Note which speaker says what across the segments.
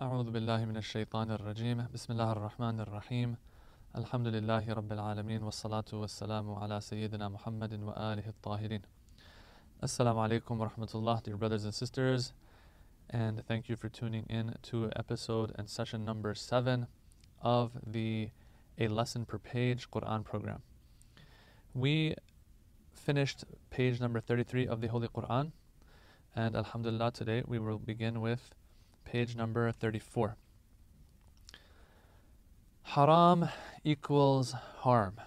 Speaker 1: أعوذ بالله من الشيطان الرجيم. بسم الله الرحمن الرحيم. الحمد لله رب العالمين والصلاة والسلام على سيدنا محمد وآله الطاهرين. Assalamu alaikum wa rahmatullah, dear brothers and sisters, and thank you for tuning in to episode and session number seven of the A Lesson Per Page Quran program. We finished page number 33 of the Holy Quran, and Alhamdulillah, today we will begin with page number 34. Haram equals harm.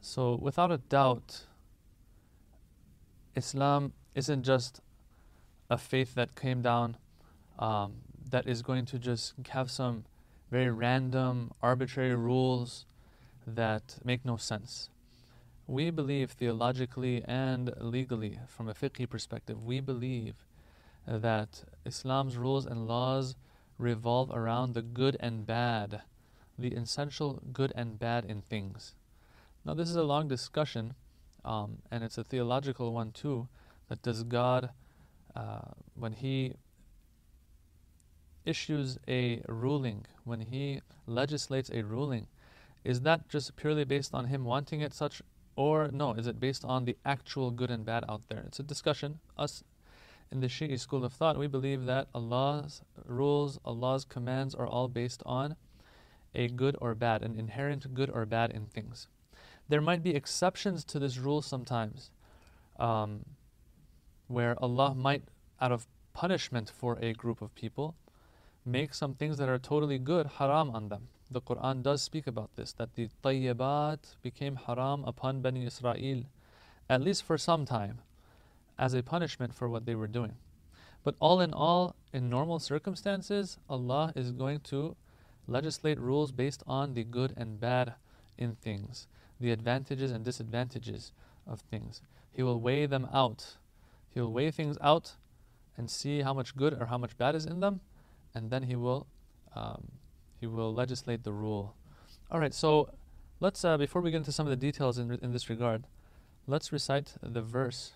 Speaker 1: So, without a doubt, Islam isn't just a faith that came down um, that is going to just have some very random, arbitrary rules that make no sense. We believe theologically and legally, from a fiqh perspective, we believe that Islam's rules and laws revolve around the good and bad, the essential good and bad in things. Now, this is a long discussion, um, and it's a theological one too. That does God, uh, when He issues a ruling, when He legislates a ruling, is that just purely based on Him wanting it such, or no? Is it based on the actual good and bad out there? It's a discussion. Us in the Shi'i school of thought, we believe that Allah's rules, Allah's commands are all based on a good or bad, an inherent good or bad in things. There might be exceptions to this rule sometimes, um, where Allah might, out of punishment for a group of people, make some things that are totally good haram on them. The Quran does speak about this, that the tayyibat became haram upon Bani Israel, at least for some time as a punishment for what they were doing. But all in all, in normal circumstances, Allah is going to legislate rules based on the good and bad in things, the advantages and disadvantages of things. He will weigh them out. He will weigh things out and see how much good or how much bad is in them, and then he will um, he will legislate the rule. All right, so let's uh, before we get into some of the details in, in this regard, let's recite the verse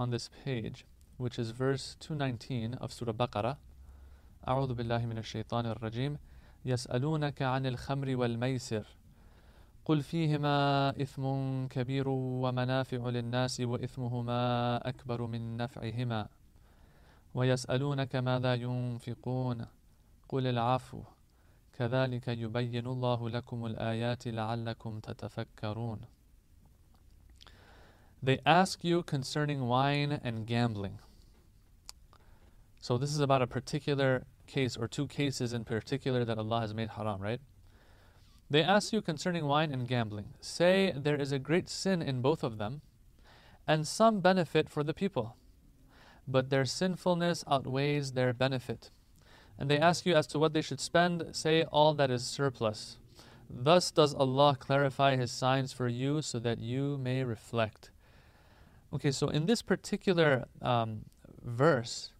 Speaker 1: on this page, which is verse 219 of Surah Baqarah. أعوذ بالله من الشيطان الرجيم يسألونك عن الخمر والميسر قل فيهما إثم كبير ومنافع للناس وإثمهما أكبر من نفعهما ويسألونك ماذا ينفقون قل العفو كذلك يبين الله لكم الآيات لعلكم تتفكرون They ask you concerning wine and gambling. So this is about a particular case or two cases in particular that Allah has made haram, right? They ask you concerning wine and gambling. Say there is a great sin in both of them and some benefit for the people, but their sinfulness outweighs their benefit. And they ask you as to what they should spend, say all that is surplus. Thus does Allah clarify His signs for you so that you may reflect. Okay, so in this particular um, verse,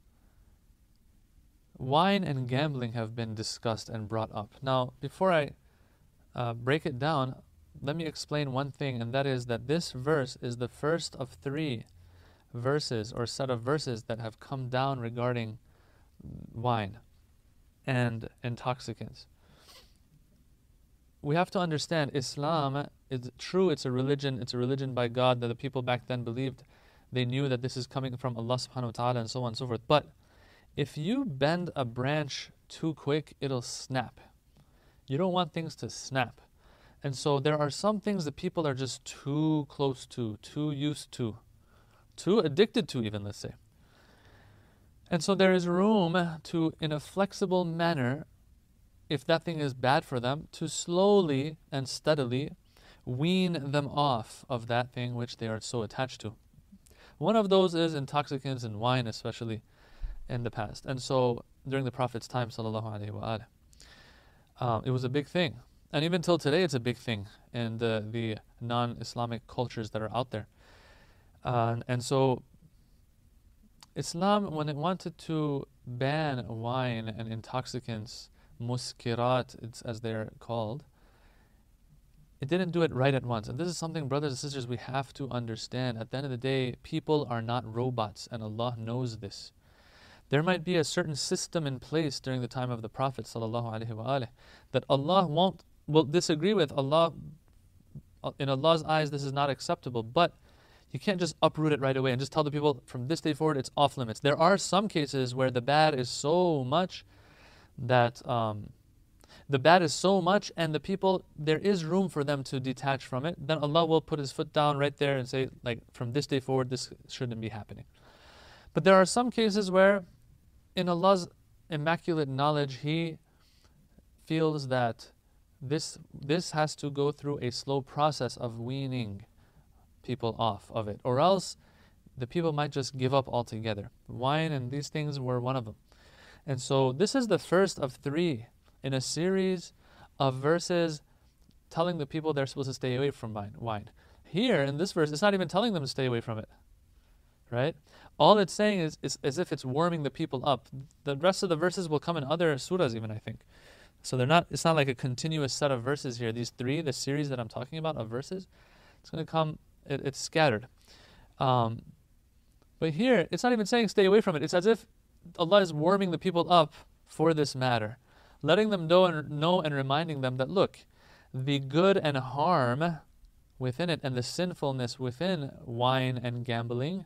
Speaker 1: wine and gambling have been discussed and brought up. Now, before I uh, break it down, let me explain one thing, and that is that this verse is the first of three verses or set of verses that have come down regarding wine and intoxicants. We have to understand Islam it's true, it's a religion, it's a religion by God that the people back then believed. They knew that this is coming from Allah subhanahu wa ta'ala and so on and so forth. But if you bend a branch too quick, it'll snap. You don't want things to snap. And so there are some things that people are just too close to, too used to, too addicted to, even, let's say. And so there is room to, in a flexible manner, if that thing is bad for them, to slowly and steadily wean them off of that thing which they are so attached to. One of those is intoxicants and wine, especially in the past. And so during the Prophet's time, sallallahu alaihi wasallam, um, it was a big thing. And even till today, it's a big thing in the, the non Islamic cultures that are out there. Uh, and so, Islam, when it wanted to ban wine and intoxicants, muskirat, it's as they're called, it didn't do it right at once. And this is something, brothers and sisters, we have to understand. At the end of the day, people are not robots, and Allah knows this. There might be a certain system in place during the time of the Prophet that Allah won't will disagree with. Allah, uh, in Allah's eyes, this is not acceptable. But you can't just uproot it right away and just tell the people from this day forward it's off limits. There are some cases where the bad is so much that um, the bad is so much and the people there is room for them to detach from it then allah will put his foot down right there and say like from this day forward this shouldn't be happening. But there are some cases where in allah's immaculate knowledge he feels that this this has to go through a slow process of weaning people off of it or else the people might just give up altogether. Wine and these things were one of them. And so this is the first of three in a series of verses telling the people they're supposed to stay away from wine. Wine. Here in this verse, it's not even telling them to stay away from it. Right? All it's saying is, is as if it's warming the people up. The rest of the verses will come in other surahs, even I think. So they're not. It's not like a continuous set of verses here. These three, the series that I'm talking about of verses, it's going to come. It, it's scattered. Um, but here, it's not even saying stay away from it. It's as if Allah is warming the people up for this matter letting them know and, know and reminding them that look, the good and harm within it and the sinfulness within wine and gambling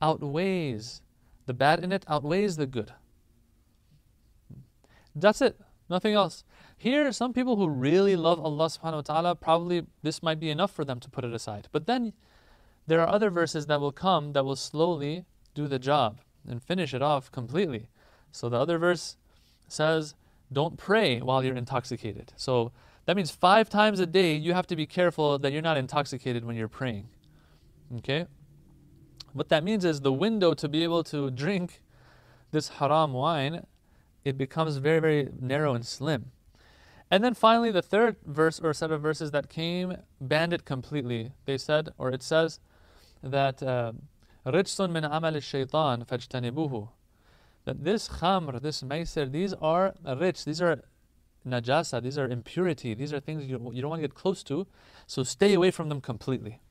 Speaker 1: outweighs the bad in it outweighs the good. That's it. Nothing else. Here, some people who really love Allah subhanahu wa ta'ala, probably this might be enough for them to put it aside. But then there are other verses that will come that will slowly do the job and finish it off completely. So the other verse says, don't pray while you're intoxicated. So that means five times a day you have to be careful that you're not intoxicated when you're praying. Okay? What that means is the window to be able to drink this haram wine, it becomes very, very narrow and slim. And then finally, the third verse or set of verses that came banned it completely. They said, or it says, that uh, رِجْسٌ مِنْ عَمَلِ الشَّيْطَانِ فَاجْتَنِبُوهُ that this khamr, this maisir, these are rijs, these are najasa, these are impurity, these are things you, you don't want to get close to, so stay away from them completely.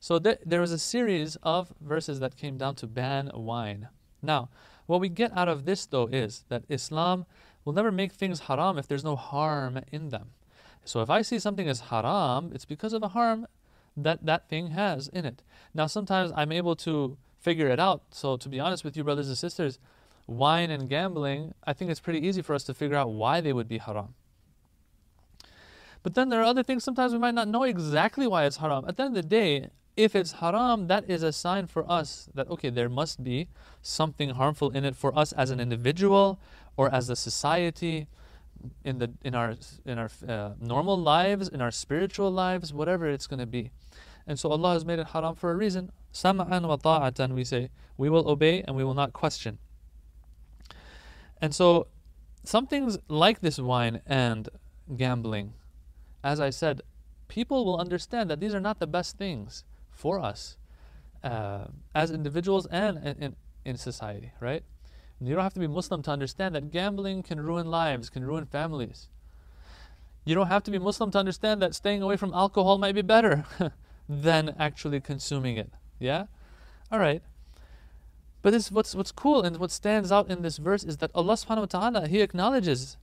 Speaker 1: So th- there was a series of verses that came down to ban wine. Now, what we get out of this though is that Islam will never make things haram if there's no harm in them. So if I see something as haram, it's because of a harm that that thing has in it. Now, sometimes I'm able to figure it out. So, to be honest with you, brothers and sisters, wine and gambling, I think it's pretty easy for us to figure out why they would be haram. But then there are other things sometimes we might not know exactly why it's haram. At the end of the day, if it's haram, that is a sign for us that, okay, there must be something harmful in it for us as an individual or as a society, in, the, in our, in our uh, normal lives, in our spiritual lives, whatever it's going to be. And so Allah has made it haram for a reason. Sam'an wa ta'atan, we say, we will obey and we will not question. And so, some things like this wine and gambling, as I said, people will understand that these are not the best things for us uh, as individuals and in, in society, right? And you don't have to be Muslim to understand that gambling can ruin lives, can ruin families. You don't have to be Muslim to understand that staying away from alcohol might be better than actually consuming it. Yeah? All right. But this what's what's cool and what stands out in this verse is that Allah subhanahu wa ta'ala He acknowledges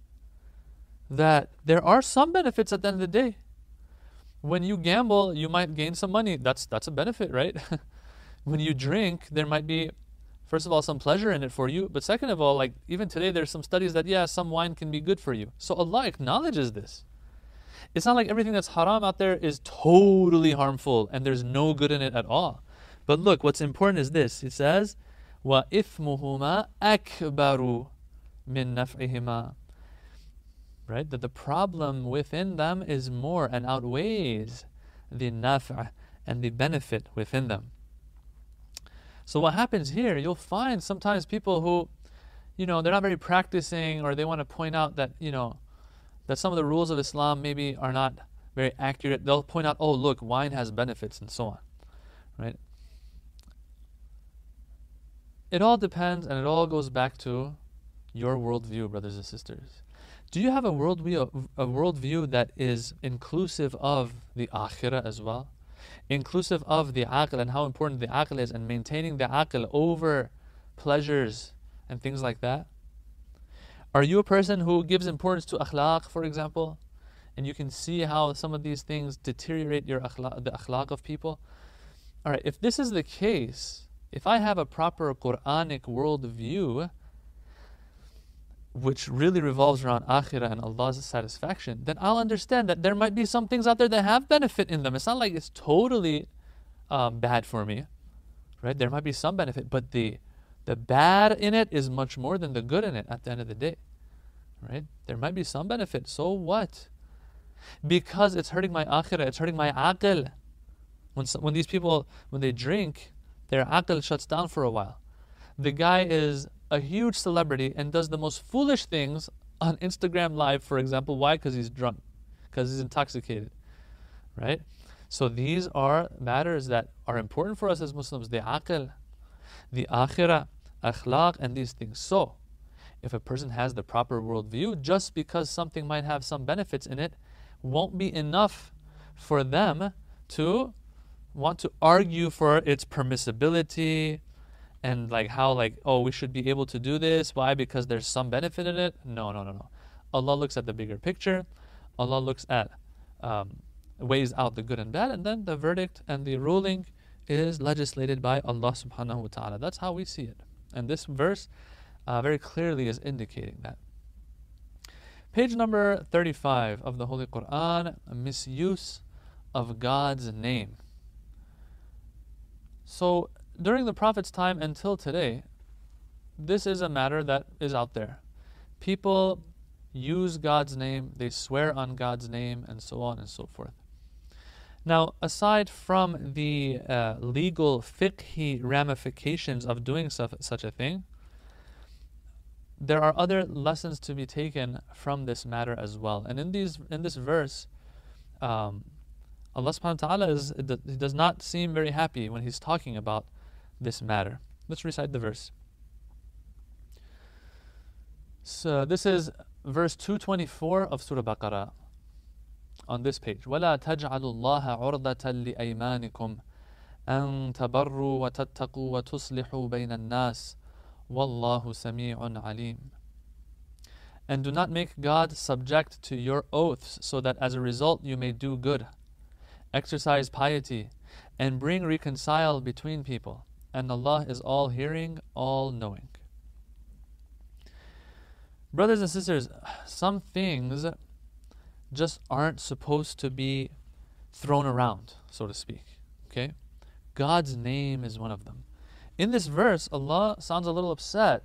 Speaker 1: that there are some benefits at the end of the day. When you gamble, you might gain some money. That's that's a benefit, right? when you drink, there might be first of all some pleasure in it for you, but second of all, like even today there's some studies that yeah, some wine can be good for you. So Allah acknowledges this. It's not like everything that's haram out there is totally harmful and there's no good in it at all. But look, what's important is this. It says وَإِثْمُهُمَا أَكْبَرُ مِن نَفْعِهِمَا Right? That the problem within them is more and outweighs the naf' and the benefit within them. So what happens here, you'll find sometimes people who, you know, they're not very practicing or they want to point out that, you know, that some of the rules of Islam maybe are not very accurate. They'll point out, oh, look, wine has benefits and so on. Right? It all depends and it all goes back to your worldview, brothers and sisters. Do you have a worldview, a worldview that is inclusive of the akhirah as well? Inclusive of the aql and how important the aql is and maintaining the aql over pleasures and things like that? Are you a person who gives importance to akhlaq, for example? And you can see how some of these things deteriorate your akhlaq, the akhlaq of people? All right, if this is the case, if I have a proper Quranic worldview, which really revolves around akhirah and Allah's satisfaction, then I'll understand that there might be some things out there that have benefit in them. It's not like it's totally um, bad for me, right? There might be some benefit, but the the bad in it is much more than the good in it at the end of the day, right? There might be some benefit. So what? Because it's hurting my akhirah, it's hurting my aql. When, when these people, when they drink, their aql shuts down for a while. The guy is a huge celebrity and does the most foolish things on Instagram Live, for example. Why? Because he's drunk, because he's intoxicated, right? So these are matters that are important for us as Muslims the aql, the akhirah, akhlaq, and these things. So, if a person has the proper worldview, just because something might have some benefits in it, won't be enough for them to want to argue for its permissibility and like how like oh we should be able to do this. Why? Because there's some benefit in it? No no no no. Allah looks at the bigger picture. Allah looks at um, weighs out the good and bad. And then the verdict and the ruling is legislated by allah subhanahu wa ta'ala. That's how we see it. And this verse uh, very clearly is indicating that. Page number 35 of the holy quran misuse of god's name so during the Prophet's time until today, this is a matter that is out there. People use God's name, they swear on God's name, and so on and so forth. Now, aside from the uh, legal fiqhi ramifications of doing such, a thing, there are other lessons to be taken from this matter as well. And in these in this verse, um, Allah subhanahu wa ta'ala is, he does not seem very happy when he's talking about this matter. Let's recite the verse. So this is verse 224 of Surah Baqarah on this page. وَلَا تَجْعَلُوا اللَّهَ عُرْضَةً لِأَيْمَانِكُمْ أَن تَبَرُّوا وَتَتَّقُوا وَتُصْلِحُوا بَيْنَ النَّاسِ وَاللَّهُ سَمِيعٌ عَلِيمٌ And do not make God subject to your oaths so that as a result you may do good, exercise piety, and bring reconcile between people and Allah is all hearing, all knowing. Brothers and sisters, some things just aren't supposed to be thrown around, so to speak. Okay? God's name is one of them. In this verse, Allah sounds a little upset.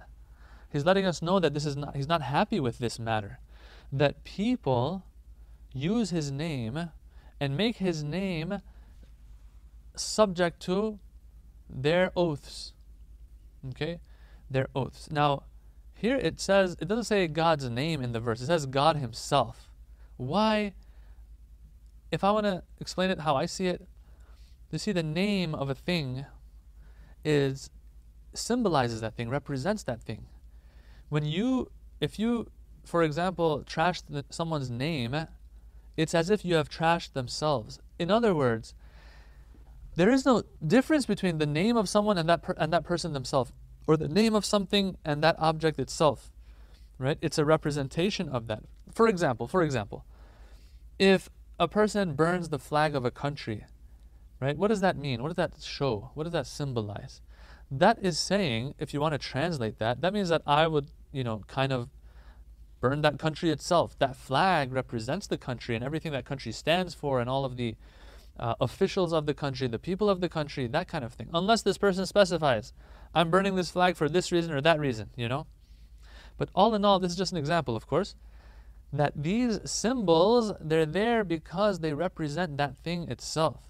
Speaker 1: He's letting us know that this is not he's not happy with this matter. That people use his name and make his name subject to their oaths. Okay? Their oaths. Now, here it says, it doesn't say God's name in the verse, it says God Himself. Why? If I want to explain it how I see it, you see, the name of a thing is symbolizes that thing, represents that thing. When you, if you, for example, trash the, someone's name, it's as if you have trashed themselves. In other words, there is no difference between the name of someone and that per- and that person themselves, or the name of something and that object itself. Right? It's a representation of that. For example, for example, if a person burns the flag of a country, right? What does that mean? What does that show? What does that symbolize? That is saying, if you want to translate that, that means that I would, you know, kind of burn that country itself. That flag represents the country and everything that country stands for and all of the uh, officials of the country, the people of the country, that kind of thing. Unless this person specifies, I'm burning this flag for this reason or that reason, you know? But all in all, this is just an example, of course, that these symbols, they're there because they represent that thing itself.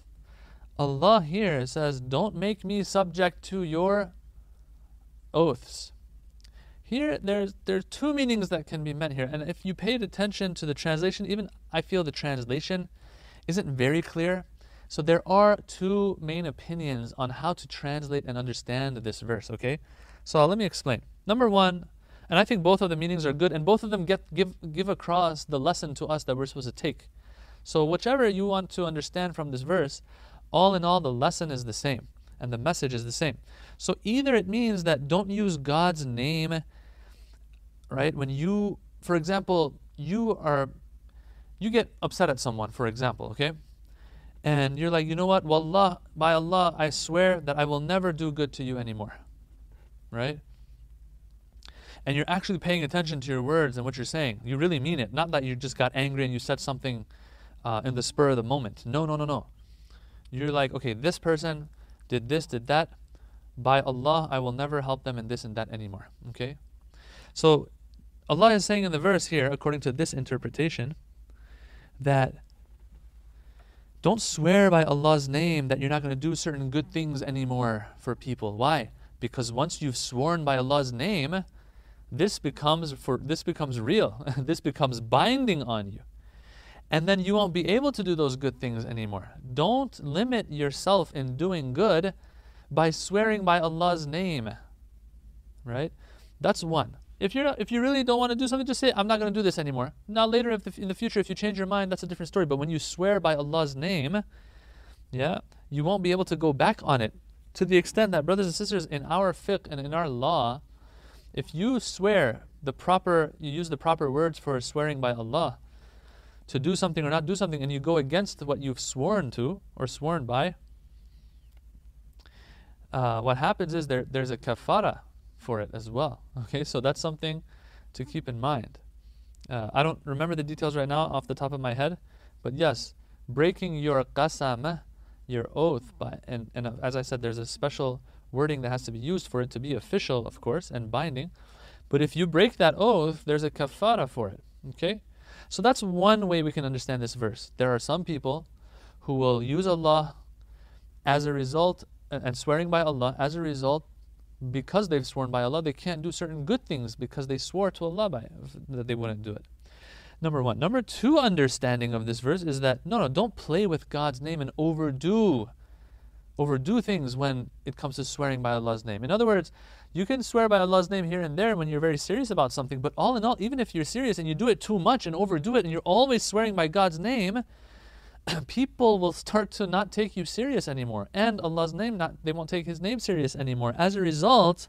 Speaker 1: Allah here says, Don't make me subject to your oaths. Here, there's there's two meanings that can be meant here, and if you paid attention to the translation, even I feel the translation isn't very clear. So there are two main opinions on how to translate and understand this verse, okay? So let me explain. Number one, and I think both of the meanings are good, and both of them get give give across the lesson to us that we're supposed to take. So whichever you want to understand from this verse, all in all, the lesson is the same. and the message is the same. So either it means that don't use God's name, right? When you, for example, you are, you get upset at someone, for example, okay? And you're like, you know what? Wallah, by Allah, I swear that I will never do good to you anymore, right? And you're actually paying attention to your words and what you're saying. You really mean it. Not that you just got angry and you said something uh, in the spur of the moment. No, no, no, no. You're like, okay, this person did this, did that. By Allah, I will never help them in this and that anymore. Okay? So Allah is saying in the verse here, according to this interpretation, that don't swear by Allah's name that you're not going to do certain good things anymore for people. Why? Because once you've sworn by Allah's name, this becomes for this becomes real. this becomes binding on you and then you won't be able to do those good things anymore. Don't limit yourself in doing good by swearing by Allah's name. Right? That's one. If you're not, if you really don't want to do something, just say, "I'm not going to do this anymore." Now, later, if the, in the future, if you change your mind, that's a different story. But when you swear by Allah's name, yeah, you won't be able to go back on it. To the extent that, brothers and sisters, in our fiqh and in our law, if you swear the proper, you use the proper words for swearing by Allah, to do something or not do something and you go against what you've sworn to or sworn by, uh, what happens is there, there's a kafara for it as well. Okay, so that's something to keep in mind. Uh, I don't remember the details right now off the top of my head, but yes, breaking your qasam, your oath, by and, and uh, as I said, there's a special wording that has to be used for it to be official, of course, and binding. But if you break that oath, there's a kafara for it. Okay, so that's one way we can understand this verse. There are some people who will use Allah as a result and swearing by Allah as a result because they've sworn by Allah they can't do certain good things because they swore to Allah by that they wouldn't do it. Number 1. Number 2 understanding of this verse is that no no don't play with God's name and overdo overdo things when it comes to swearing by Allah's name. In other words, you can swear by Allah's name here and there when you're very serious about something, but all in all, even if you're serious and you do it too much and overdo it and you're always swearing by God's name, people will start to not take you serious anymore. And Allah's name, not they won't take His name serious anymore. As a result,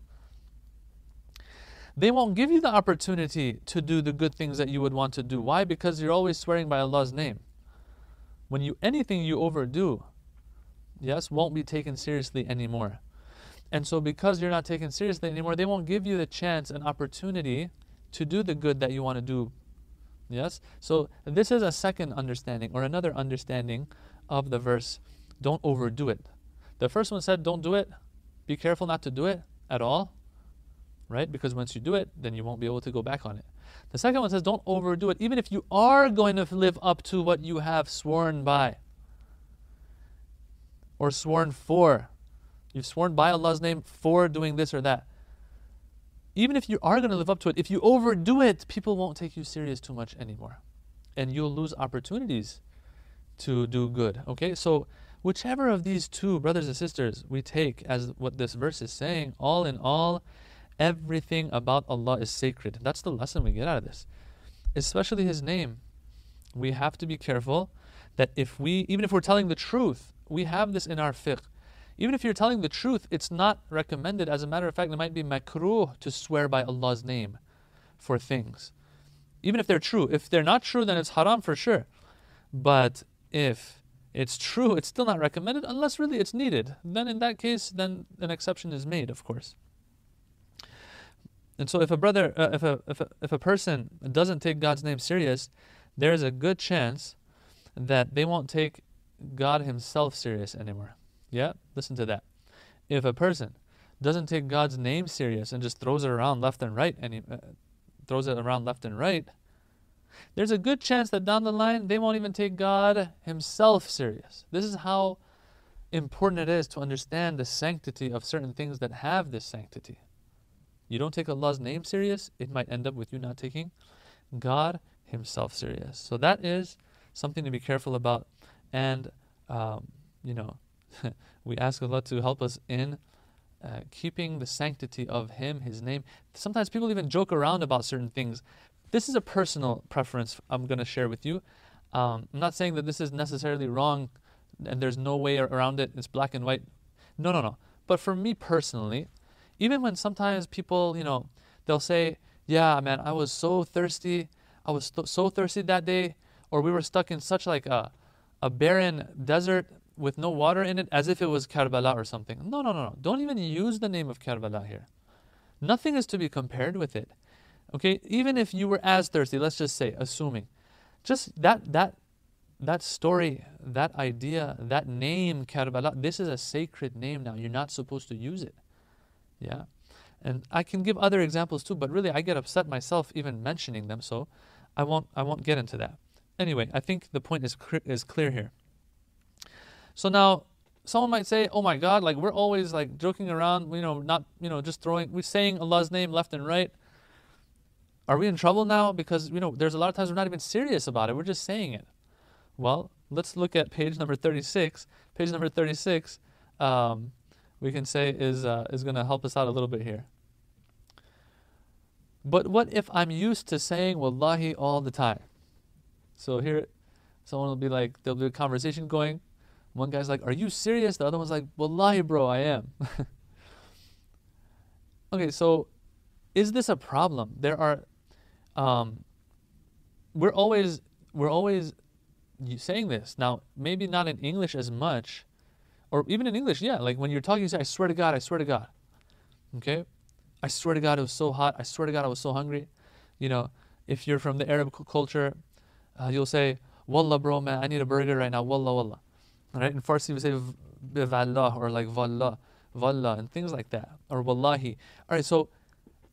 Speaker 1: they won't give you the opportunity to do the good things that you would want to do. Why? Because you're always swearing by Allah's name. When you anything you overdo, yes, won't be taken seriously anymore. And so, because you're not taken seriously anymore, they won't give you the chance and opportunity to do the good that you want to do. Yes? So, this is a second understanding or another understanding of the verse. Don't overdo it. The first one said, don't do it. Be careful not to do it at all. Right? Because once you do it, then you won't be able to go back on it. The second one says, don't overdo it, even if you are going to live up to what you have sworn by or sworn for. You've sworn by Allah's name for doing this or that. Even if you are going to live up to it, if you overdo it, people won't take you serious too much anymore. And you'll lose opportunities to do good. Okay? So, whichever of these two brothers and sisters we take as what this verse is saying, all in all, everything about Allah is sacred. That's the lesson we get out of this. Especially His name. We have to be careful that if we, even if we're telling the truth, we have this in our fiqh even if you're telling the truth, it's not recommended. As a matter of fact, it might be makruh to swear by Allah's name for things. Even if they're true. If they're not true, then it's haram for sure. But if it's true, it's still not recommended unless really it's needed. Then in that case, then an exception is made, of course. And so if a brother, uh, if, a, if, a, if a person doesn't take God's name serious, there is a good chance that they won't take God Himself serious anymore. Yeah, listen to that. If a person doesn't take God's name serious and just throws it around left and right, and he, uh, throws it around left and right, there's a good chance that down the line they won't even take God Himself serious. This is how important it is to understand the sanctity of certain things that have this sanctity. You don't take Allah's name serious, it might end up with you not taking God Himself serious. So that is something to be careful about, and um, you know we ask Allah to help us in uh, keeping the sanctity of Him, His name. Sometimes people even joke around about certain things. This is a personal preference I'm going to share with you. Um, I'm not saying that this is necessarily wrong and there's no way around it, it's black and white. No, no, no. But for me personally, even when sometimes people, you know, they'll say, "Yeah, man, I was so thirsty. I was so thirsty that day," or we were stuck in such like a a barren desert with no water in it, as if it was Karbala or something. No, no, no, no. Don't even use the name of Karbala here. Nothing is to be compared with it. Okay, even if you were as thirsty, let's just say, assuming, just that that that story, that idea, that name, Karbala, this is a sacred name now. You're not supposed to use it. Yeah. And I can give other examples too, but really I get upset myself even mentioning them, so I won't I won't get into that. Anyway, I think the point is is clear here. So now someone might say, "Oh my God, like we're always like joking around, you know, not you know just throwing, we're saying Allah's name left and right." Are we in trouble now? Because you know, there's a lot of times we're not even serious about it. We're just saying it. Well, let's look at page number 36. Page number 36, um, we can say is uh, is going to help us out a little bit here. But what if I'm used to saying Wallahi all the time? So here, someone will be like, there'll be a conversation going. One guy's like, Are you serious? The other one's like, Wallahi, bro, I am. okay, so is this a problem? There are, um, we're always, we're always saying this. Now, maybe not in English as much, or even in English, yeah. Like when you're talking, you say, I swear to God, I swear to God. Okay? I swear to God, it was so hot. I swear to God, I was so hungry. You know, if you're from the Arab culture, uh, you'll say, Wallah, bro, man, I need a burger right now. Wallah, wallah. Right? In Farsi, we say bivallah or like vallah, vallah, and things like that, or wallahi. All right, so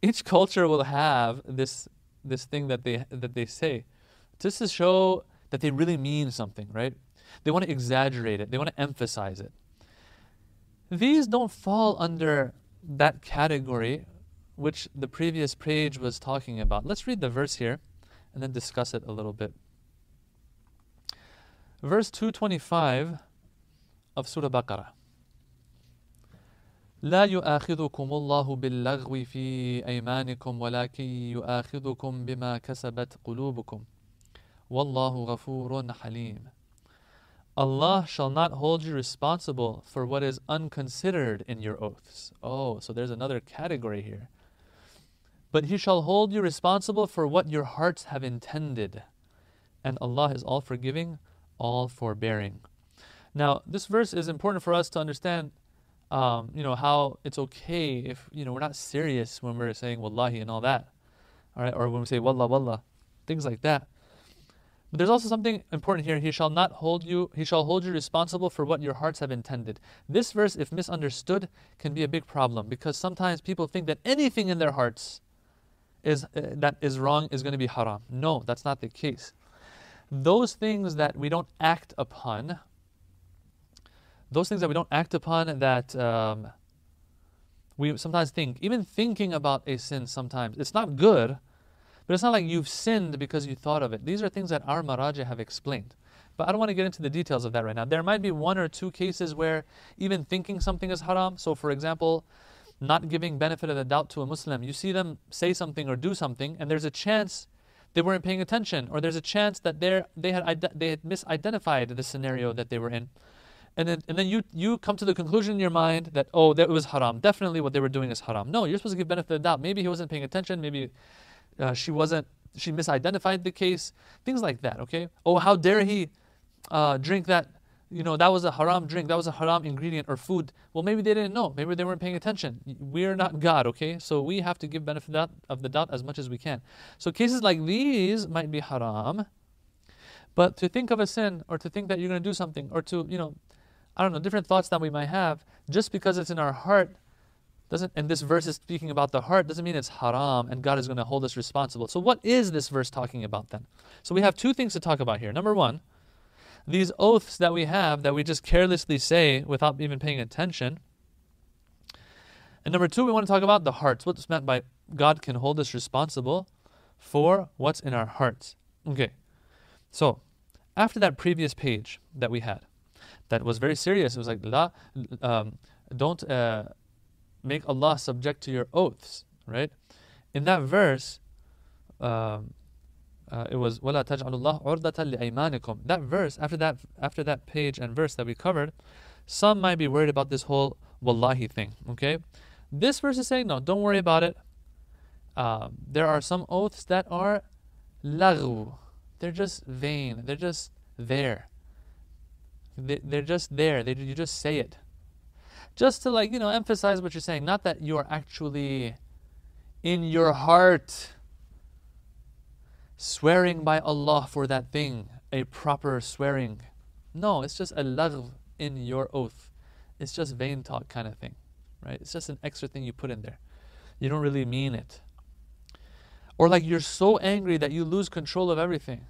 Speaker 1: each culture will have this this thing that they that they say, just to show that they really mean something, right? They want to exaggerate it. They want to emphasize it. These don't fall under that category which the previous page was talking about. Let's read the verse here and then discuss it a little bit. Verse 225 of Surah Baqarah. لا يؤاخذكم الله باللغو في أيمانكم ولكن يؤاخذكم بما كسبت قلوبكم والله غفور حليم Allah shall not hold you responsible for what is unconsidered in your oaths. Oh, so there's another category here. But He shall hold you responsible for what your hearts have intended. And Allah is all forgiving, all forbearing. Now, this verse is important for us to understand, um, you know, how it's okay if, you know, we're not serious when we're saying wallahi and all that, all right, or when we say wallah, wallah, things like that. But there's also something important here. He shall not hold you, he shall hold you responsible for what your hearts have intended. This verse, if misunderstood, can be a big problem because sometimes people think that anything in their hearts is uh, that is wrong is going to be haram. No, that's not the case those things that we don't act upon, those things that we don't act upon that um, we sometimes think, even thinking about a sin sometimes, it's not good, but it's not like you've sinned because you thought of it. These are things that our Maraja have explained. But I don't want to get into the details of that right now. There might be one or two cases where even thinking something is haram. So, for example, not giving benefit of the doubt to a Muslim. You see them say something or do something, and there's a chance they weren't paying attention, or there's a chance that they they had they had misidentified the scenario that they were in, and then and then you you come to the conclusion in your mind that oh that was haram. Definitely what they were doing is haram. No, you're supposed to give benefit of the doubt. Maybe he wasn't paying attention. Maybe uh, she wasn't. She misidentified the case. Things like that. Okay. Oh, how dare he uh, drink that you know, that was a haram drink, that was a haram ingredient or food. Well, maybe they didn't know. Maybe they weren't paying attention. We're not God, okay? So we have to give benefit of the doubt as much as we can. So cases like these might be haram. But to think of a sin or to think that you're going to do something or to, you know, I don't know, different thoughts that we might have, just because it's in our heart doesn't and this verse is speaking about the heart doesn't mean it's haram and God is going to hold us responsible. So what is this verse talking about then? So we have two things to talk about here. Number 1, these oaths that we have that we just carelessly say without even paying attention. And number two, we want to talk about the hearts. What's meant by God can hold us responsible for what's in our hearts. Okay, so after that previous page that we had, that was very serious. It was like, La, um, don't uh, make Allah subject to your oaths, right? In that verse, um, uh, it was وَلَا تَجْعَلُ اللَّهُ عُرْضَةً لِأَيْمَانِكُمْ That verse, after that, after that page and verse that we covered, some might be worried about this whole wallahi thing, okay? This verse is saying, no, don't worry about it. Uh, there are some oaths that are laghw. They're just vain. They're just there. They, they're just there. They, you just say it. Just to like, you know, emphasize what you're saying. Not that you are actually in your heart swearing by Allah for that thing, a proper swearing. No, it's just a lagh in your oath. It's just vain talk kind of thing, right? It's just an extra thing you put in there. You don't really mean it. Or like you're so angry that you lose control of everything,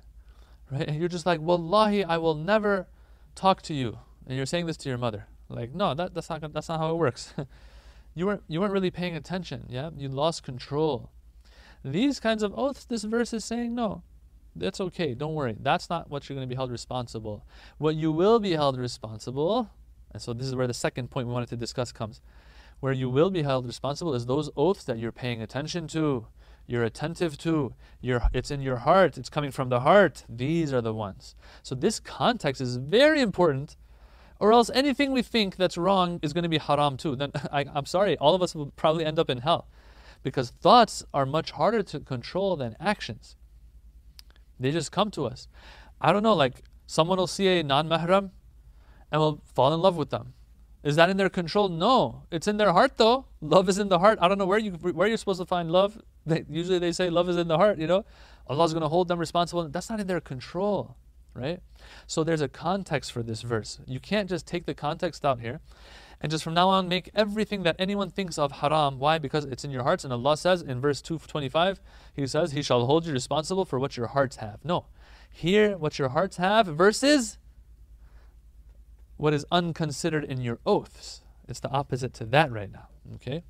Speaker 1: right? And you're just like, Wallahi, I will never talk to you. And you're saying this to your mother. Like, no, that, that's not that's not how it works. you weren't you weren't really paying attention. Yeah, you lost control. These kinds of oh, oaths, this verse is saying no. That's okay. Don't worry. That's not what you're going to be held responsible. What you will be held responsible, and so this is where the second point we wanted to discuss comes. Where you will be held responsible is those oaths that you're paying attention to, you're attentive to, you're, it's in your heart, it's coming from the heart. These are the ones. So this context is very important, or else anything we think that's wrong is going to be haram too. Then I, I'm sorry, all of us will probably end up in hell because thoughts are much harder to control than actions. They just come to us. I don't know, like someone will see a non mahram and will fall in love with them. Is that in their control? No. It's in their heart though. Love is in the heart. I don't know where you where you're supposed to find love. They, usually they say love is in the heart, you know. Allah's going to hold them responsible. That's not in their control, right? So there's a context for this verse. You can't just take the context out here and just from now on make everything that anyone thinks of haram. Why? Because it's in your hearts. And Allah says in verse 225, He says, He shall hold you responsible for what your hearts have. No. Here, what your hearts have versus what is unconsidered in your oaths. It's the opposite to that right now. Okay?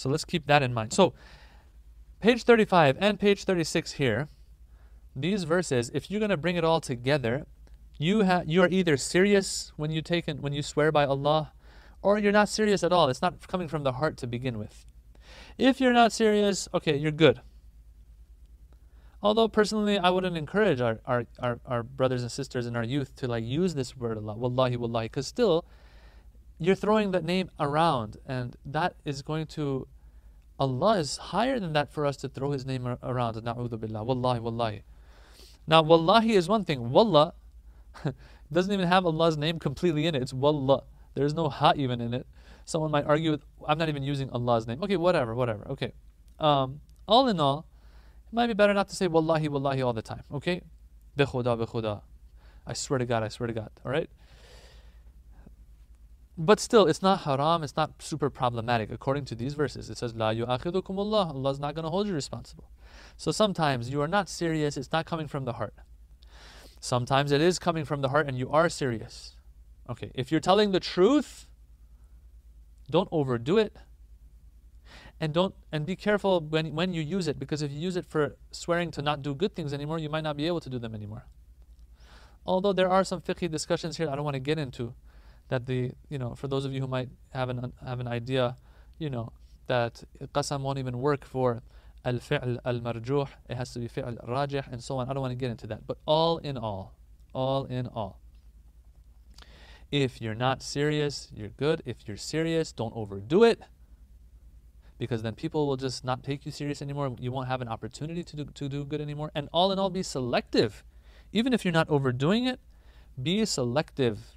Speaker 1: So let's keep that in mind. So, page 35 and page 36 here, these verses, if you're going to bring it all together, you you are either serious when you take when you swear by Allah, or you're not serious at all. It's not coming from the heart to begin with. If you're not serious, okay, you're good. Although personally, I wouldn't encourage our, our, our, our brothers and sisters and our youth to like use this word Allah, wallahi, wallahi, because still, you're throwing that name around, and that is going to, Allah is higher than that for us to throw His name around. Na'udhu billah, wallahi, wallahi. Now, wallahi is one thing. Wallah doesn't even have Allah's name completely in it. It's Wallah. There's no ha even in it. Someone might argue, with, I'm not even using Allah's name. Okay, whatever, whatever. Okay. Um, all in all, it might be better not to say Wallahi, Wallahi all the time. Okay? Bi khuda, bi khuda. I swear to God, I swear to God. All right? But still, it's not haram, it's not super problematic. According to these verses, it says, La yu'akhidukum Allah. Allah is not going to hold you responsible. So sometimes you are not serious, it's not coming from the heart. Sometimes it is coming from the heart and you are serious. Okay, if you're telling the truth, don't overdo it. And don't and be careful when, when you use it, because if you use it for swearing to not do good things anymore, you might not be able to do them anymore. Although there are some fiqh discussions here I don't want to get into, that the you know for those of you who might have an have an idea, you know that qasam won't even work for al-fi'l al-marjuh, it has to be fi'l rajih and so on. I don't want to get into that. But all in all, all in all, if you're not serious, you're good. If you're serious, don't overdo it. Because then people will just not take you serious anymore. You won't have an opportunity to do, to do good anymore. And all in all, be selective. Even if you're not overdoing it, be selective.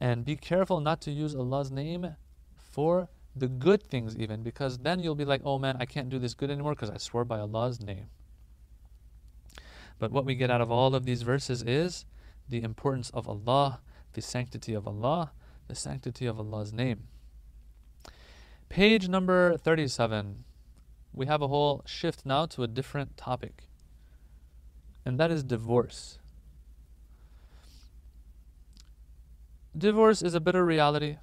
Speaker 1: And be careful not to use Allah's name for the good things even because then you'll be like oh man i can't do this good anymore because i swore by allah's name. But what we get out of all of these verses is the importance of allah the sanctity of allah the sanctity of allah's name. Page number 37 we have a whole shift now to a different topic and that is divorce divorce is a bitter reality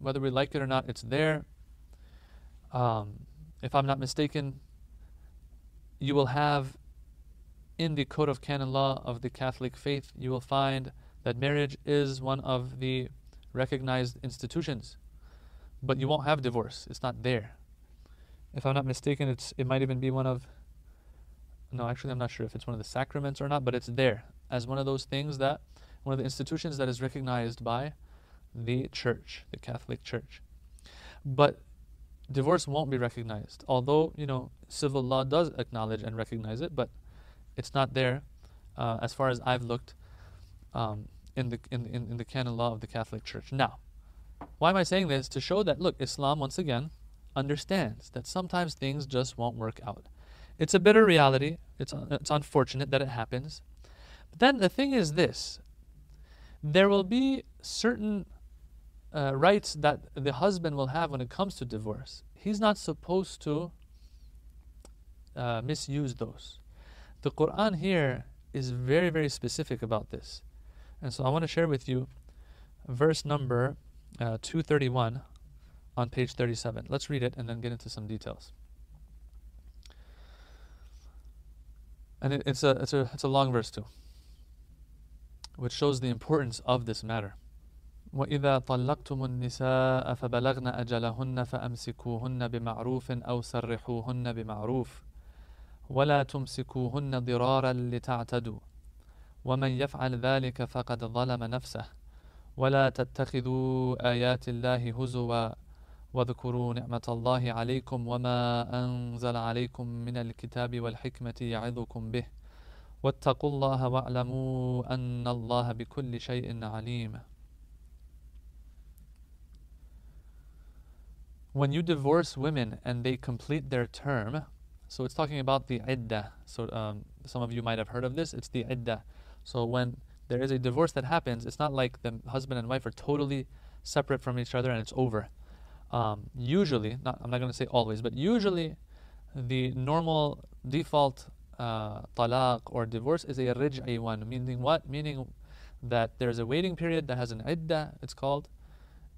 Speaker 1: whether we like it or not, it's there. Um, if I'm not mistaken, you will have in the Code of Canon Law of the Catholic faith, you will find that marriage is one of the recognized institutions. But you won't have divorce. It's not there. If I'm not mistaken, it's it might even be one of no, actually I'm not sure if it's one of the sacraments or not, but it's there as one of those things that one of the institutions that is recognized by the church, the Catholic Church. But divorce won't be recognized. Although, you know, civil law does acknowledge and recognize it, but it's not there uh, as far as I've looked um, in, the, in, in, in the canon law of the Catholic Church. Now, why am I saying this? To show that, look, Islam, once again, understands that sometimes things just won't work out. It's a bitter reality. It's, it's unfortunate that it happens. But then the thing is this there will be certain uh, rights that the husband will have when it comes to divorce. He's not supposed to uh, misuse those. The Quran here is very, very specific about this. And so I want to share with you verse number uh, 231 on page 37. Let's read it and then get into some details. And it, it's, a, it's, a, it's a long verse too, which shows the importance of this matter. وإذا طلقتم النساء فبلغن أجلهن فأمسكوهن بمعروف أو سرحوهن بمعروف ولا تمسكوهن ضرارا لتعتدوا ومن يفعل ذلك فقد ظلم نفسه ولا تتخذوا آيات الله هزوا واذكروا نعمة الله عليكم وما أنزل عليكم من الكتاب والحكمة يعظكم به واتقوا الله واعلموا أن الله بكل شيء عليم When you divorce women and they complete their term, so it's talking about the iddah. So um, some of you might have heard of this. It's the iddah. So when there is a divorce that happens, it's not like the husband and wife are totally separate from each other and it's over. Um, usually, not, I'm not going to say always, but usually the normal default uh, talaq or divorce is a rij'i one, meaning what? Meaning that there's a waiting period that has an iddah, it's called.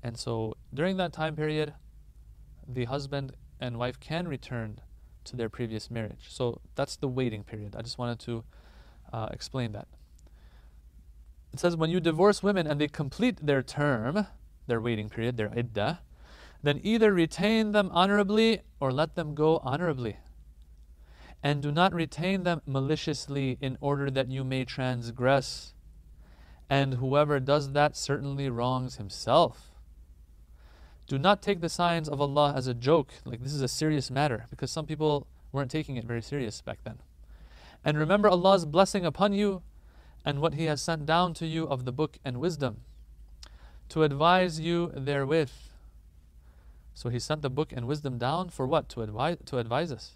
Speaker 1: And so during that time period, the husband and wife can return to their previous marriage. So that's the waiting period. I just wanted to uh, explain that. It says when you divorce women and they complete their term, their waiting period, their iddah, then either retain them honorably or let them go honorably. And do not retain them maliciously in order that you may transgress. And whoever does that certainly wrongs himself. Do not take the signs of Allah as a joke, like this is a serious matter, because some people weren't taking it very serious back then. And remember Allah's blessing upon you and what He has sent down to you of the book and wisdom, to advise you therewith. So He sent the book and wisdom down for what? To advise, to advise us.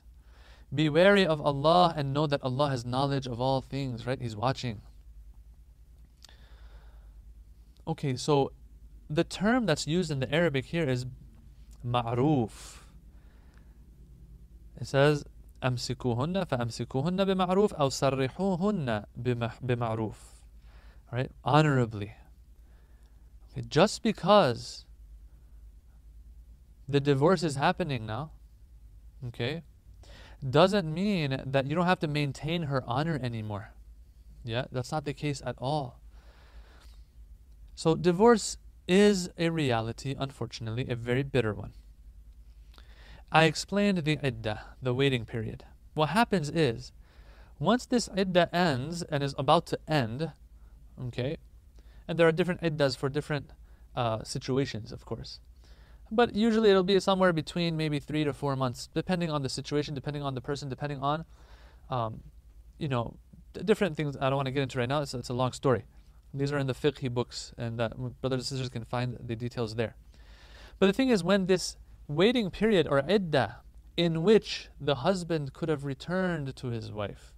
Speaker 1: Be wary of Allah and know that Allah has knowledge of all things, right? He's watching. Okay, so the term that's used in the Arabic here is ma'ruf. It says أمسكوهن فأمسكوهن بمعروف أو سرحوهن بمعروف. Right? Honorably. Okay, just because the divorce is happening now, okay, doesn't mean that you don't have to maintain her honor anymore. Yeah, that's not the case at all. So divorce is a reality, unfortunately, a very bitter one. I explained the iddah, the waiting period. What happens is, once this iddah ends and is about to end, okay, and there are different iddahs for different uh, situations, of course. But usually it'll be somewhere between maybe three to four months, depending on the situation, depending on the person, depending on, um, you know, different things I don't want to get into right now. It's, it's a long story. These are in the fiqh books, and uh, brothers and sisters can find the details there. But the thing is, when this waiting period or iddah, in which the husband could have returned to his wife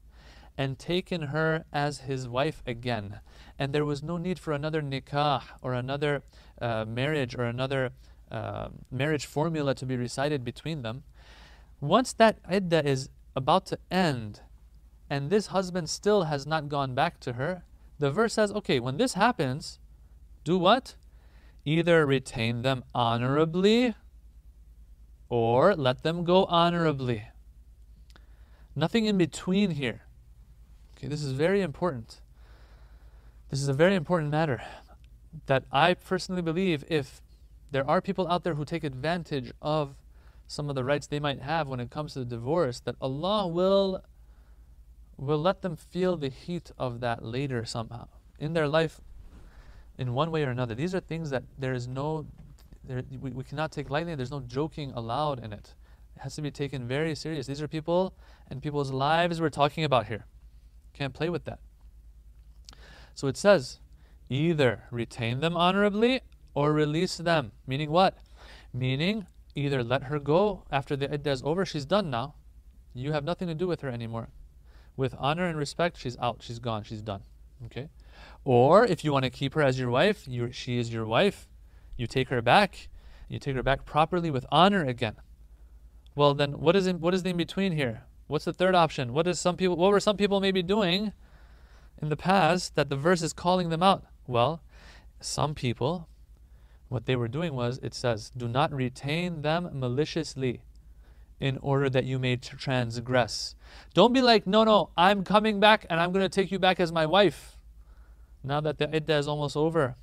Speaker 1: and taken her as his wife again, and there was no need for another nikah or another uh, marriage or another uh, marriage formula to be recited between them. Once that idda is about to end, and this husband still has not gone back to her, the verse says, okay, when this happens, do what? Either retain them honorably or let them go honorably. Nothing in between here. Okay, this is very important. This is a very important matter that I personally believe if there are people out there who take advantage of some of the rights they might have when it comes to the divorce, that Allah will will let them feel the heat of that later somehow. In their life, in one way or another. These are things that there is no, there, we, we cannot take lightly. There's no joking allowed in it. It has to be taken very serious. These are people and people's lives we're talking about here. Can't play with that. So it says, either retain them honorably or release them. Meaning what? Meaning either let her go after the iddah is over, she's done now. You have nothing to do with her anymore. With honor and respect, she's out, she's gone, she's done. Okay? Or if you want to keep her as your wife, you, she is your wife. You take her back. You take her back properly with honor again. Well, then what is in, what is the in between here? What's the third option? What is some people? What were some people maybe doing in the past that the verse is calling them out? Well, some people, what they were doing was it says, "Do not retain them maliciously." in order that you may transgress. Don't be like, no, no, I'm coming back and I'm going to take you back as my wife now that the iddah is almost over.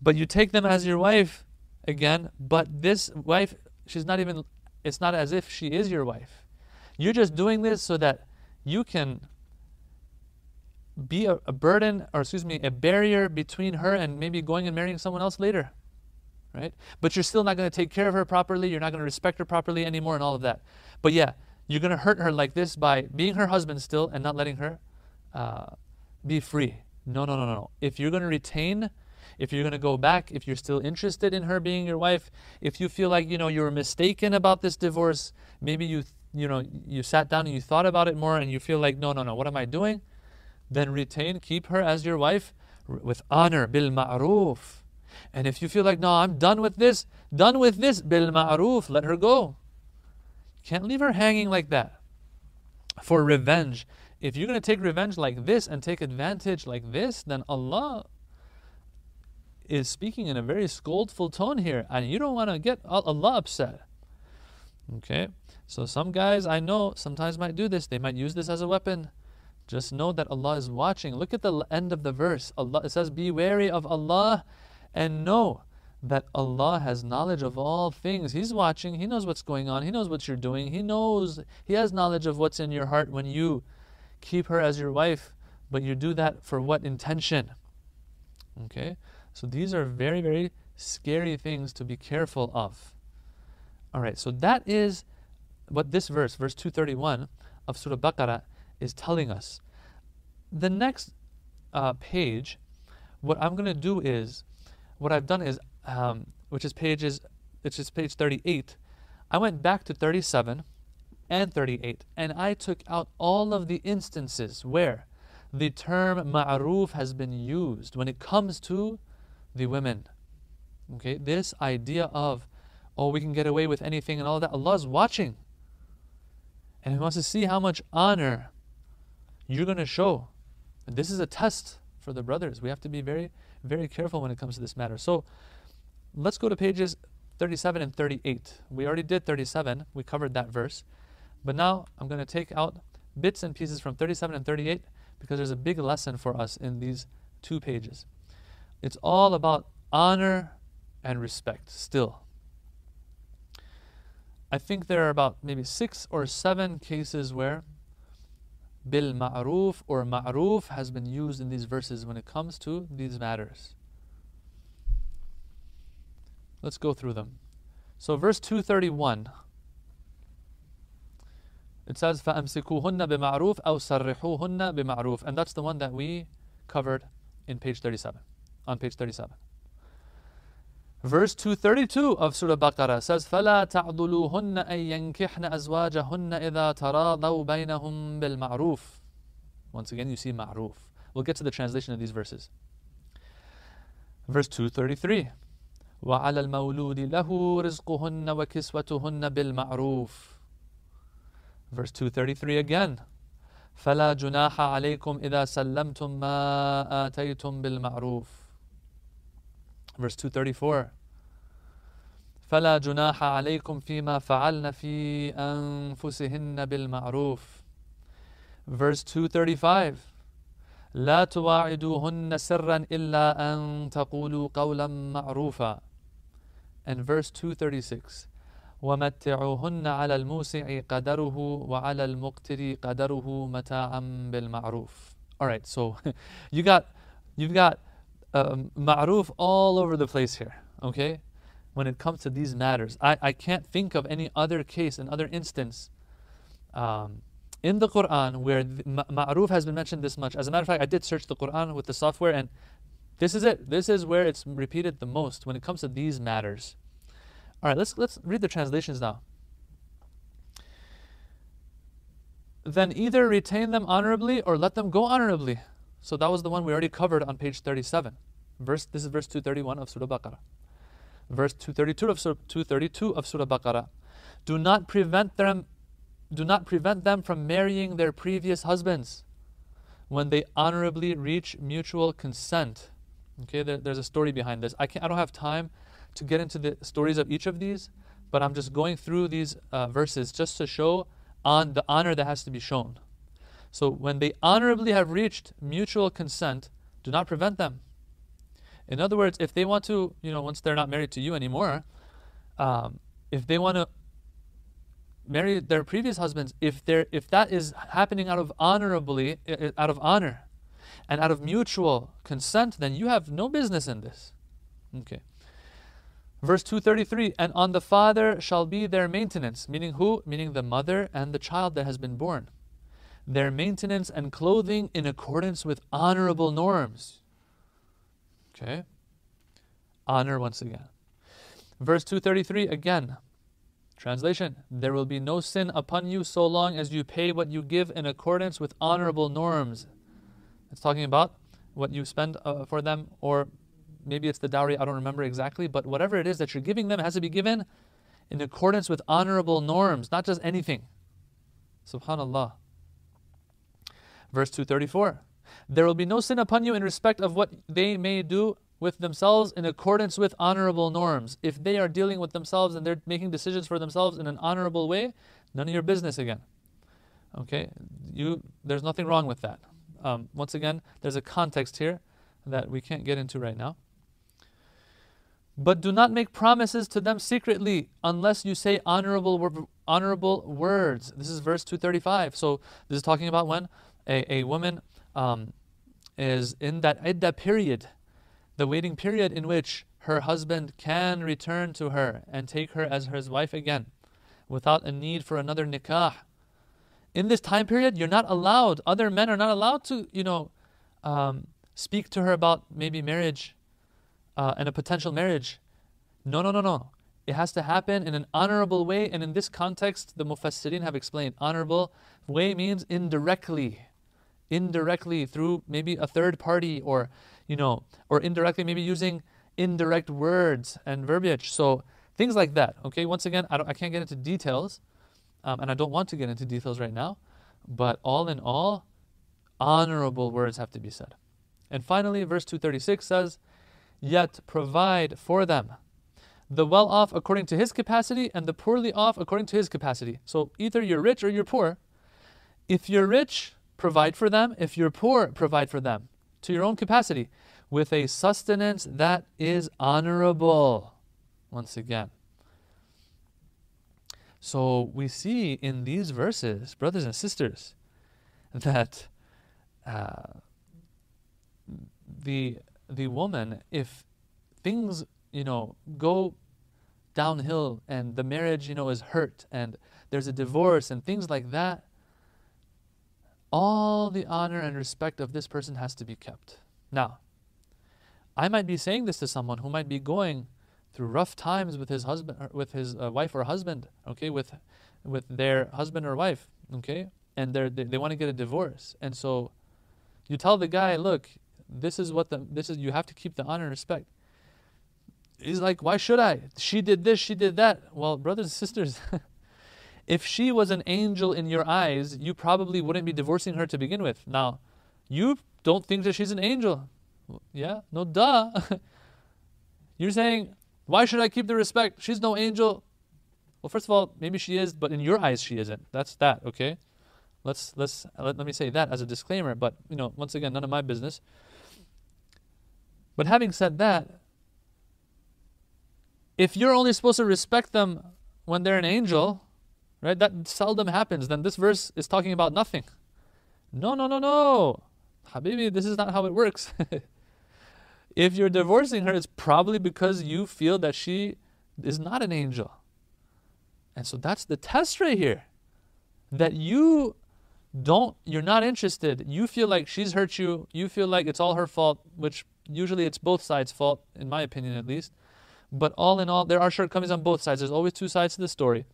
Speaker 1: But you take them as your wife again, but this wife, she's not even, it's not as if she is your wife. You're just doing this so that you can be a, a burden, or excuse me, a barrier between her and maybe going and marrying someone else later. Right? But you're still not going to take care of her properly. You're not going to respect her properly anymore, and all of that. But yeah, you're going to hurt her like this by being her husband still and not letting her uh, be free. No, no, no, no. If you're going to retain, if you're going to go back, if you're still interested in her being your wife, if you feel like, you know, you were mistaken about this divorce, maybe you, you know, you sat down and you thought about it more and you feel like, no, no, no, what am I doing? Then retain, keep her as your wife with honor, bil ma'ruf. And if you feel like, no, I'm done with this, done with this, bil ma'ruf, let her go. Can't leave her hanging like that for revenge if you're going to take revenge like this and take advantage like this, then Allah is speaking in a very scoldful tone here, and you don't want to get Allah upset. Okay? So some guys I know sometimes might do this. They might use this as a weapon. Just know that Allah is watching. Look at the end of the verse. Allah it says, Be wary of Allah and know that Allah has knowledge of all things. He's watching, He knows what's going on, He knows what you're doing, He knows He has knowledge of what's in your heart when you keep her as your wife, but you do that for what intention? Okay? So these are very, very scary things to be careful of. All right, so that is what this verse, verse 231 of Surah Baqarah, is telling us. The next uh, page, what I'm going to do is, what I've done is, um, which is pages, which is page 38, I went back to 37 and 38. And I took out all of the instances where the term ma'ruf has been used when it comes to the women. Okay, this idea of, oh, we can get away with anything and all that, Allah is watching. And He wants to see how much honor you're going to show. This is a test for the brothers. We have to be very, very careful when it comes to this matter. So let's go to pages 37 and 38. We already did 37, we covered that verse. But now I'm going to take out bits and pieces from 37 and 38 because there's a big lesson for us in these two pages. It's all about honor and respect still. I think there are about maybe six or seven cases where bil ma'ruf or ma'ruf has been used in these verses when it comes to these matters. Let's go through them. So, verse 231 it says فَأَمْسِكُوهُنَّ بِمَعْرُوفٍ أَوْ سَرِّحُوهُنَّ بِمَعْرُوفٍ And that's the one that we covered in page 37, on page 37. Verse 232 of Surah Baqarah says فَلَا تَعْضُلُوهُنَّ أَن يَنْكِحْنَ أَزْوَاجَهُنَّ إِذَا تَرَاضَوْا بَيْنَهُمْ بِالْمَعْرُوفِ Once again you see ma'ruf. We'll get to the translation of these verses. Verse 233 وَعَلَى الْمَوْلُودِ لَهُ رِزْقُهُنَّ وَكِسْوَتُهُنَّ بِالْمَعْرُوفِ Verse 233 again. فلا جناح عليكم إذا سلمتم ما آتيتم بالمعروف. Verse 234. فلا جناح عليكم فيما فعلن في أنفسهن بالمعروف. Verse 235. لا تواعدوهن سرا إلا أن تقولوا قولا معروفا. And verse 236. ومتعوهن على الموسع قدره وعلى المقتر قدره متاعا بالمعروف. All right, so you got you've got um, ma'ruf all over the place here, okay? When it comes to these matters. I, I can't think of any other case, another instance um, in the Quran where ma'ruf has been mentioned this much. As a matter of fact, I did search the Quran with the software and this is it. This is where it's repeated the most when it comes to these matters. All right, let's let's read the translations now. Then either retain them honorably or let them go honorably. So that was the one we already covered on page 37. Verse this is verse 231 of Surah Baqarah. Verse 232 of Surah 232 of Surah Baqarah. Do not prevent them do not prevent them from marrying their previous husbands when they honorably reach mutual consent. Okay, there, there's a story behind this. I, can't, I don't have time to get into the stories of each of these, but I'm just going through these uh, verses just to show on the honor that has to be shown. So when they honorably have reached mutual consent, do not prevent them. In other words, if they want to, you know, once they're not married to you anymore, um, if they want to marry their previous husbands, if they if that is happening out of honorably, out of honor, and out of mutual consent, then you have no business in this. Okay. Verse 233 And on the father shall be their maintenance, meaning who? Meaning the mother and the child that has been born. Their maintenance and clothing in accordance with honorable norms. Okay. Honor once again. Verse 233 again. Translation There will be no sin upon you so long as you pay what you give in accordance with honorable norms. It's talking about what you spend uh, for them, or maybe it's the dowry, I don't remember exactly, but whatever it is that you're giving them has to be given in accordance with honorable norms, not just anything. Subhanallah. Verse 234 There will be no sin upon you in respect of what they may do with themselves in accordance with honorable norms. If they are dealing with themselves and they're making decisions for themselves in an honorable way, none of your business again. Okay? You there's nothing wrong with that. Um, once again, there's a context here that we can't get into right now. But do not make promises to them secretly unless you say honorable honorable words. This is verse 235. So this is talking about when a, a woman um, is in that idda period the waiting period in which her husband can return to her and take her as his wife again without a need for another nikah. In this time period, you're not allowed, other men are not allowed to, you know, um, speak to her about maybe marriage uh, and a potential marriage. No, no, no, no. It has to happen in an honorable way. And in this context, the Mufassirin have explained honorable way means indirectly. Indirectly through maybe a third party or you know, or indirectly maybe using indirect words and verbiage. So things like that. Okay, once again, I, I can't get into details, um, and I don't want to get into details right now. But all in all, honorable words have to be said. And finally, verse 236 says, Yet provide for them the well off according to his capacity and the poorly off according to his capacity. So either you're rich or you're poor. If you're rich, provide for them. If you're poor, provide for them to your own capacity with a sustenance that is honorable. Once again. So we see in these verses, brothers and sisters, that uh, the the woman, if things you know go downhill and the marriage you know is hurt and there's a divorce and things like that, all the honor and respect of this person has to be kept. Now, I might be saying this to someone who might be going through rough times with his husband, with his uh, wife or husband, okay, with with their husband or wife, okay, and they they want to get a divorce, and so you tell the guy, look, this is what the this is you have to keep the honor and respect. He's like, why should I? She did this, she did that. Well, brothers and sisters. If she was an angel in your eyes, you probably wouldn't be divorcing her to begin with. Now, you don't think that she's an angel. Yeah? No, duh. You're saying, why should I keep the respect? She's no angel. Well, first of all, maybe she is, but in your eyes she isn't. That's that, okay? Let's let's let, let me say that as a disclaimer, but you know, once again, none of my business. But having said that, if you're only supposed to respect them when they're an angel, Right? That seldom happens. Then this verse is talking about nothing. No, no, no, no. Habibi, this is not how it works. if you're divorcing her, it's probably because you feel that she is not an angel. And so that's the test right here. That you don't, you're not interested. You feel like she's hurt you. You feel like it's all her fault, which usually it's both sides' fault, in my opinion at least. But all in all, there are shortcomings on both sides. There's always two sides to the story.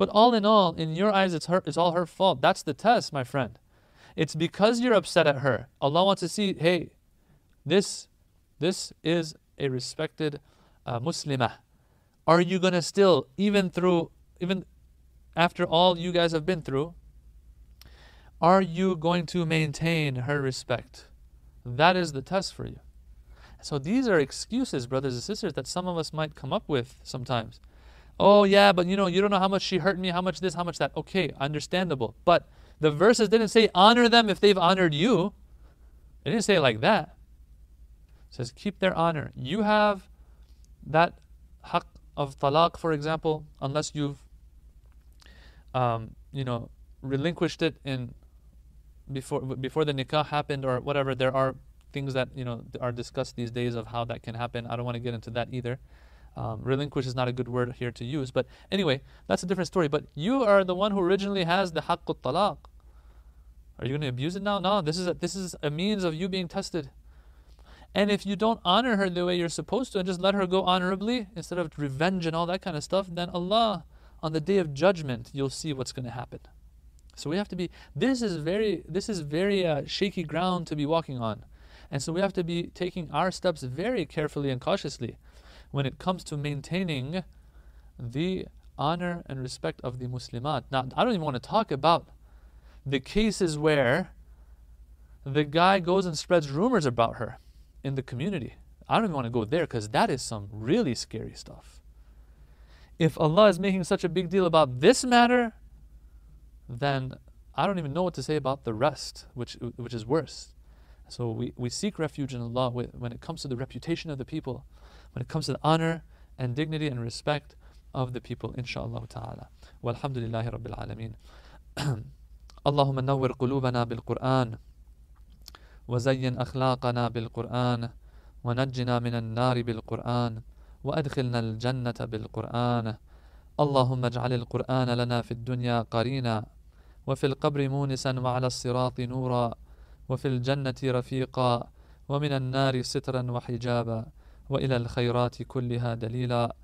Speaker 1: But all in all, in your eyes, it's her, it's all her fault. That's the test, my friend. It's because you're upset at her. Allah wants to see, hey, this, this is a respected uh, Muslimah. Are you gonna still, even through, even after all you guys have been through, are you going to maintain her respect? That is the test for you. So these are excuses, brothers and sisters, that some of us might come up with sometimes. Oh, yeah, but you know, you don't know how much she hurt me, how much this, how much that. Okay, understandable. But the verses didn't say honor them if they've honored you. It didn't say it like that. It says keep their honor. You have that haqq of talaq, for example, unless you've, um, you know, relinquished it in before before the nikah happened or whatever. There are things that you know are discussed these days of how that can happen. I don't want to get into that either. Um, relinquish is not a good word here to use, but anyway, that's a different story. But you are the one who originally has the haqqut talaq. Are you going to abuse it now? No, this is a, this is a means of you being tested. And if you don't honor her the way you're supposed to and just let her go honorably instead of revenge and all that kind of stuff, then Allah, on the day of judgment, you'll see what's going to happen. So we have to be. This is very. This is very uh, shaky ground to be walking on. And so we have to be taking our steps very carefully and cautiously when it comes to maintaining the honor and respect of the Muslimat. Now, I don't even want to talk about the cases where the guy goes and spreads rumors about her in the community. I don't even want to go there because that is some really scary stuff. If Allah is making such a big deal about this matter, then I don't even know what to say about the rest, which, which is worse. So we, we seek refuge in Allah when it comes to the reputation of the people, when it comes to the honor and dignity and respect of the people, inshaAllah ta'ala. Walhamdulillahi Rabbil Alameen. اللهم نور قلوبنا بالقرآن وزين أخلاقنا بالقرآن ونجنا من النار بالقرآن وأدخلنا الجنة بالقرآن اللهم اجعل القرآن لنا في الدنيا قرينا وفي القبر مونسا وعلى الصراط نورا وفي الجنة رفيقا ومن النار سترا وحجابا وإلى الخيرات كلها دليلا.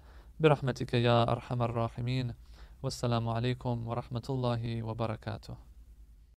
Speaker 1: برحمتك يا أرحم الراحمين. والسلام عليكم ورحمة الله وبركاته.